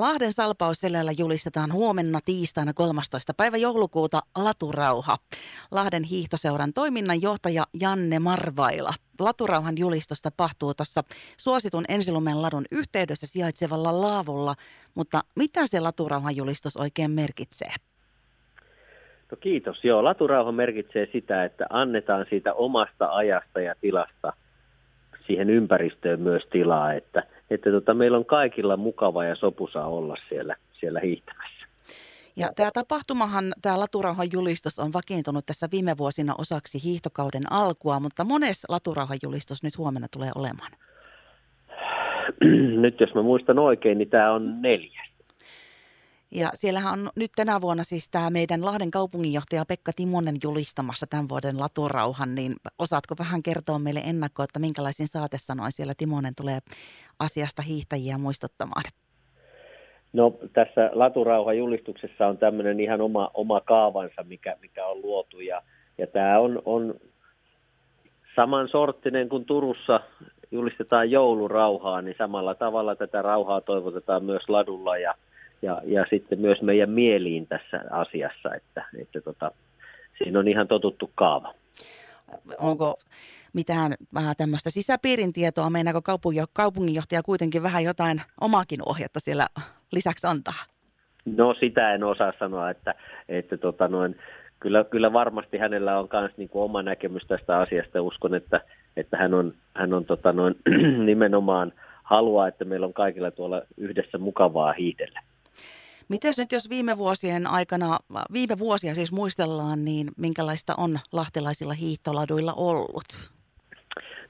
Lahden salpausselällä julistetaan huomenna tiistaina 13. päivä joulukuuta Laturauha. Lahden hiihtoseuran toiminnanjohtaja Janne Marvaila. Laturauhan julistus tapahtuu tuossa suositun ensilumen ladun yhteydessä sijaitsevalla laavulla, mutta mitä se Laturauhan julistus oikein merkitsee? No kiitos. Joo, Laturauha merkitsee sitä, että annetaan siitä omasta ajasta ja tilasta siihen ympäristöön myös tilaa, että – että tota, meillä on kaikilla mukava ja sopusa olla siellä, siellä hiihtämässä. Ja tämä tapahtumahan, tämä Laturauhan julistus on vakiintunut tässä viime vuosina osaksi hiihtokauden alkua, mutta mones Laturauhan julistus nyt huomenna tulee olemaan? Nyt jos mä muistan oikein, niin tämä on neljäs. Ja siellähän on nyt tänä vuonna siis tämä meidän Lahden kaupunginjohtaja Pekka Timonen julistamassa tämän vuoden laturauhan, niin osaatko vähän kertoa meille ennakkoa, että minkälaisin saatesanoin siellä Timonen tulee asiasta hiihtäjiä muistuttamaan? No tässä laturauhan julistuksessa on tämmöinen ihan oma, oma kaavansa, mikä, mikä on luotu ja, ja tämä on, on saman sorttinen kuin Turussa julistetaan joulurauhaa, niin samalla tavalla tätä rauhaa toivotetaan myös ladulla ja – ja, ja sitten myös meidän mieliin tässä asiassa, että, että tota, siinä on ihan totuttu kaava. Onko mitään vähän tämmöistä sisäpiirin tietoa, meinaako kaupunginjohtaja kuitenkin vähän jotain omakin ohjetta siellä lisäksi antaa? No sitä en osaa sanoa, että, että tota noin, kyllä, kyllä varmasti hänellä on myös niin oma näkemys tästä asiasta. Uskon, että, että hän on, hän on tota noin, nimenomaan haluaa, että meillä on kaikilla tuolla yhdessä mukavaa hiidellä. Miten nyt jos viime vuosien aikana, viime vuosia siis muistellaan, niin minkälaista on lahtelaisilla hiihtoladuilla ollut?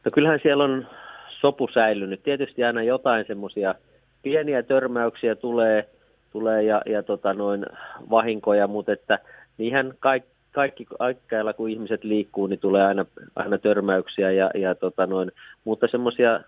No kyllähän siellä on sopu säilynyt. Tietysti aina jotain semmoisia pieniä törmäyksiä tulee, tulee ja, ja tota noin vahinkoja, mutta että niinhän kaikki, kaikki aikkeilla, kun ihmiset liikkuu, niin tulee aina, aina törmäyksiä, ja, ja tota noin, mutta semmoisia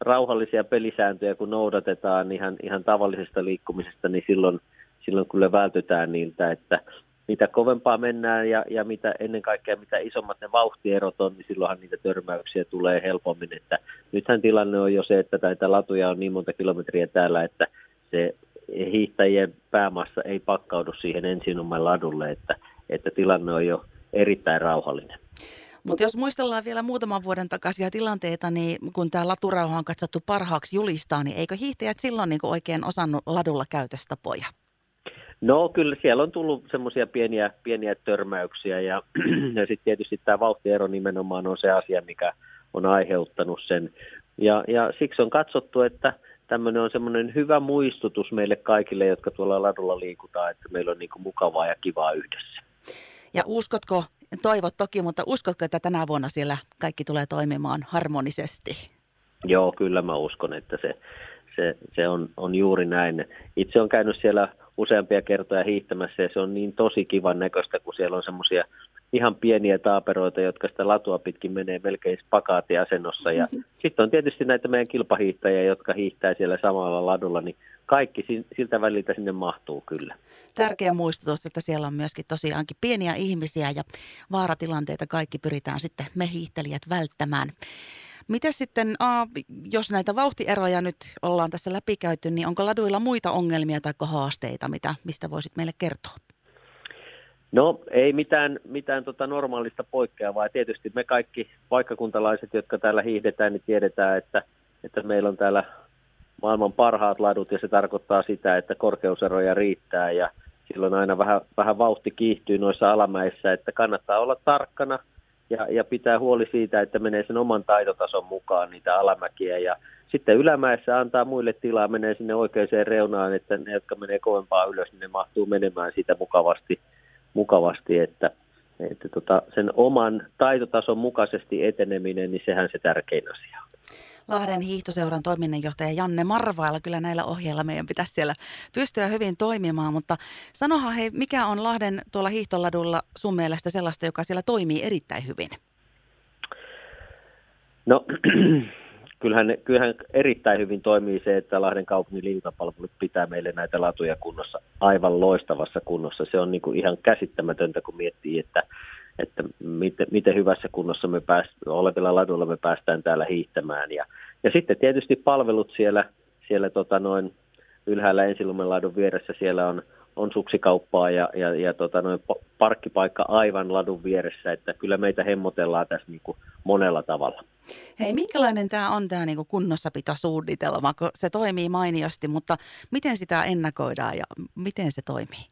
rauhallisia pelisääntöjä, kun noudatetaan ihan, ihan tavallisesta liikkumisesta, niin silloin, silloin kyllä vältytään niiltä, että mitä kovempaa mennään ja, ja mitä ennen kaikkea mitä isommat ne vauhtierot on, niin silloinhan niitä törmäyksiä tulee helpommin. Että nythän tilanne on jo se, että näitä latuja on niin monta kilometriä täällä, että se hiihtäjien päämassa ei pakkaudu siihen ensinomman ladulle, että, että tilanne on jo erittäin rauhallinen. Mutta jos muistellaan vielä muutaman vuoden takaisia tilanteita, niin kun tämä laturauha on katsottu parhaaksi julistaa, niin eikö hiihtäjät silloin niin oikein osannut ladulla käytöstapoja? No kyllä siellä on tullut semmoisia pieniä, pieniä törmäyksiä ja, ja sitten tietysti tämä vauhtiero nimenomaan on se asia, mikä on aiheuttanut sen. Ja, ja siksi on katsottu, että tämmöinen on semmoinen hyvä muistutus meille kaikille, jotka tuolla ladulla liikutaan, että meillä on niin kuin mukavaa ja kivaa yhdessä. Ja uskotko, toivot toki, mutta uskotko, että tänä vuonna siellä kaikki tulee toimimaan harmonisesti? Joo, kyllä mä uskon, että se, se, se on, on juuri näin. Itse on käynyt siellä useampia kertoja hiihtämässä ja se on niin tosi kivan näköistä, kun siellä on semmoisia ihan pieniä taaperoita, jotka sitä latua pitkin menee melkein spakaatiasennossa. Ja mm-hmm. sitten on tietysti näitä meidän kilpahiihtäjiä, jotka hiihtää siellä samalla ladulla, niin kaikki siltä väliltä sinne mahtuu kyllä. Tärkeä muistutus, että siellä on myöskin tosiaankin pieniä ihmisiä ja vaaratilanteita kaikki pyritään sitten me hiihtelijät välttämään. Miten sitten, jos näitä vauhtieroja nyt ollaan tässä läpikäyty, niin onko laduilla muita ongelmia tai haasteita, mitä, mistä voisit meille kertoa? No ei mitään, mitään tota normaalista poikkeavaa. Tietysti me kaikki paikkakuntalaiset, jotka täällä hiihdetään, niin tiedetään, että, että meillä on täällä maailman parhaat ladut ja se tarkoittaa sitä, että korkeuseroja riittää ja silloin aina vähän, vähän vauhti kiihtyy noissa alamäissä, että kannattaa olla tarkkana ja, ja pitää huoli siitä, että menee sen oman taitotason mukaan niitä alamäkiä ja sitten ylämäessä antaa muille tilaa, menee sinne oikeaan reunaan, että ne, jotka menee kovempaa ylös, niin ne mahtuu menemään siitä mukavasti, mukavasti että, että tota, sen oman taitotason mukaisesti eteneminen, niin sehän se tärkein asia on. Lahden hiihtoseuran toiminnanjohtaja Janne Marvailla. Kyllä näillä ohjeilla meidän pitäisi siellä pystyä hyvin toimimaan, mutta sanohan hei, mikä on Lahden tuolla hiihtoladulla sun mielestä sellaista, joka siellä toimii erittäin hyvin? No kyllähän, kyllähän erittäin hyvin toimii se, että Lahden kaupungin liikuntapalvelut pitää meille näitä latuja kunnossa aivan loistavassa kunnossa. Se on niin kuin ihan käsittämätöntä, kun miettii, että että miten, miten hyvässä kunnossa me pääst, olevilla laduilla me päästään täällä hiihtämään. Ja, ja sitten tietysti palvelut siellä, siellä tota noin ylhäällä ensilumenlaadun vieressä siellä on, on suksikauppaa ja, ja, ja tota, noin parkkipaikka aivan ladun vieressä, että kyllä meitä hemmotellaan tässä niin kuin monella tavalla. Hei, minkälainen tämä on tämä niin kunnossapitosuunnitelma, kun se toimii mainiosti, mutta miten sitä ennakoidaan ja miten se toimii?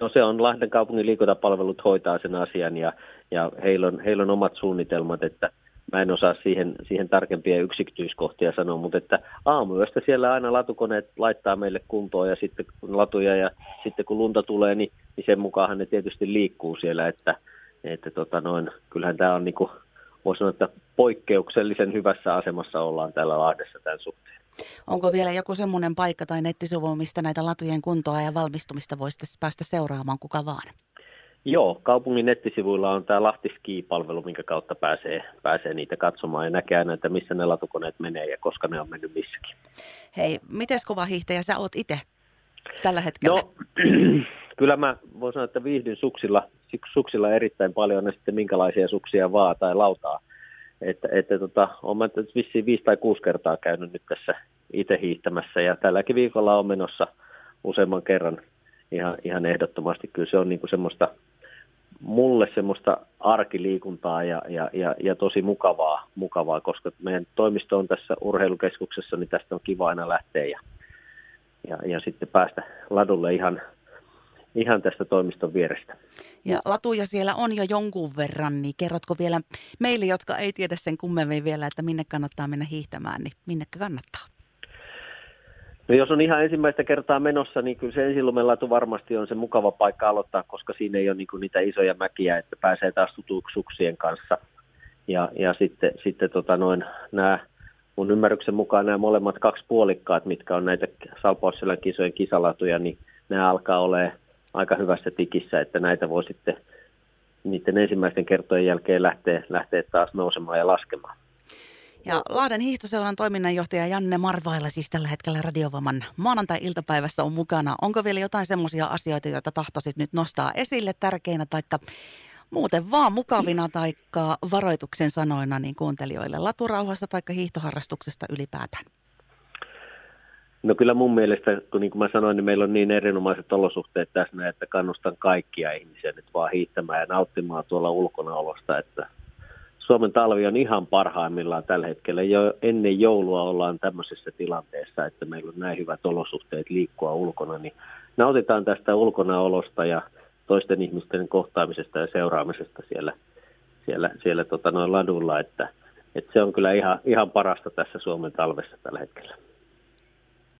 No se on Lahden kaupungin liikuntapalvelut hoitaa sen asian ja, ja heillä, on, heillä on omat suunnitelmat, että mä en osaa siihen, siihen tarkempia yksityiskohtia sanoa, mutta että aamuyöstä siellä aina latukoneet laittaa meille kuntoon ja sitten kun latuja ja sitten kun lunta tulee, niin, niin sen mukaan ne tietysti liikkuu siellä, että, että tota noin, kyllähän tämä on niin kuin, voisi sanoa, että poikkeuksellisen hyvässä asemassa ollaan täällä Lahdessa tämän suhteen. Onko vielä joku semmoinen paikka tai nettisivu, mistä näitä latujen kuntoa ja valmistumista voisi päästä seuraamaan kuka vaan? Joo, kaupungin nettisivuilla on tämä Lahti Ski-palvelu, minkä kautta pääsee, pääsee niitä katsomaan ja näkee aina, että missä ne latukoneet menee ja koska ne on mennyt missäkin. Hei, miten kova hiihtäjä sä oot itse tällä hetkellä? No, kyllä mä voin sanoa, että viihdyn suksilla, suksilla erittäin paljon, ne sitten minkälaisia suksia vaan tai lautaa. Että, että tota, olen mä vissiin viisi tai kuusi kertaa käynyt nyt tässä itse hiihtämässä ja tälläkin viikolla on menossa useamman kerran ihan, ihan ehdottomasti. Kyllä se on niin kuin semmoista, mulle semmoista arkiliikuntaa ja, ja, ja, ja tosi mukavaa, mukavaa, koska meidän toimisto on tässä urheilukeskuksessa, niin tästä on kiva aina lähteä ja, ja, ja sitten päästä ladulle ihan, ihan tästä toimiston vierestä. Ja latuja siellä on jo jonkun verran, niin kerrotko vielä meille, jotka ei tiedä sen kummemmin vielä, että minne kannattaa mennä hiihtämään, niin minne kannattaa? No jos on ihan ensimmäistä kertaa menossa, niin kyllä se ensilumellatu varmasti on se mukava paikka aloittaa, koska siinä ei ole niin niitä isoja mäkiä, että pääsee taas tutuksuksien kanssa. Ja, ja sitten, sitten tota noin, nämä, mun ymmärryksen mukaan nämä molemmat kaksi puolikkaat, mitkä on näitä Salpausselän kisojen kisalatuja, niin nämä alkaa olemaan aika hyvässä tikissä, että näitä voi sitten niiden ensimmäisten kertojen jälkeen lähteä, lähteä taas nousemaan ja laskemaan. Ja Lahden hiihtoseuran toiminnanjohtaja Janne Marvailla siis tällä hetkellä Radiovoman maanantai-iltapäivässä on mukana. Onko vielä jotain semmoisia asioita, joita tahtoisit nyt nostaa esille tärkeinä taikka muuten vaan mukavina taikka varoituksen sanoina niin kuuntelijoille laturauhasta taikka hiihtoharrastuksesta ylipäätään? No kyllä mun mielestä, kun niin kuin mä sanoin, niin meillä on niin erinomaiset olosuhteet tässä, että kannustan kaikkia ihmisiä nyt vaan hiihtämään ja nauttimaan tuolla ulkonaolosta, että Suomen talvi on ihan parhaimmillaan tällä hetkellä. Jo ennen joulua ollaan tämmöisessä tilanteessa, että meillä on näin hyvät olosuhteet liikkua ulkona, niin nautitaan tästä ulkonaolosta ja toisten ihmisten kohtaamisesta ja seuraamisesta siellä, siellä, siellä tota noin ladulla, että, että se on kyllä ihan, ihan parasta tässä Suomen talvessa tällä hetkellä.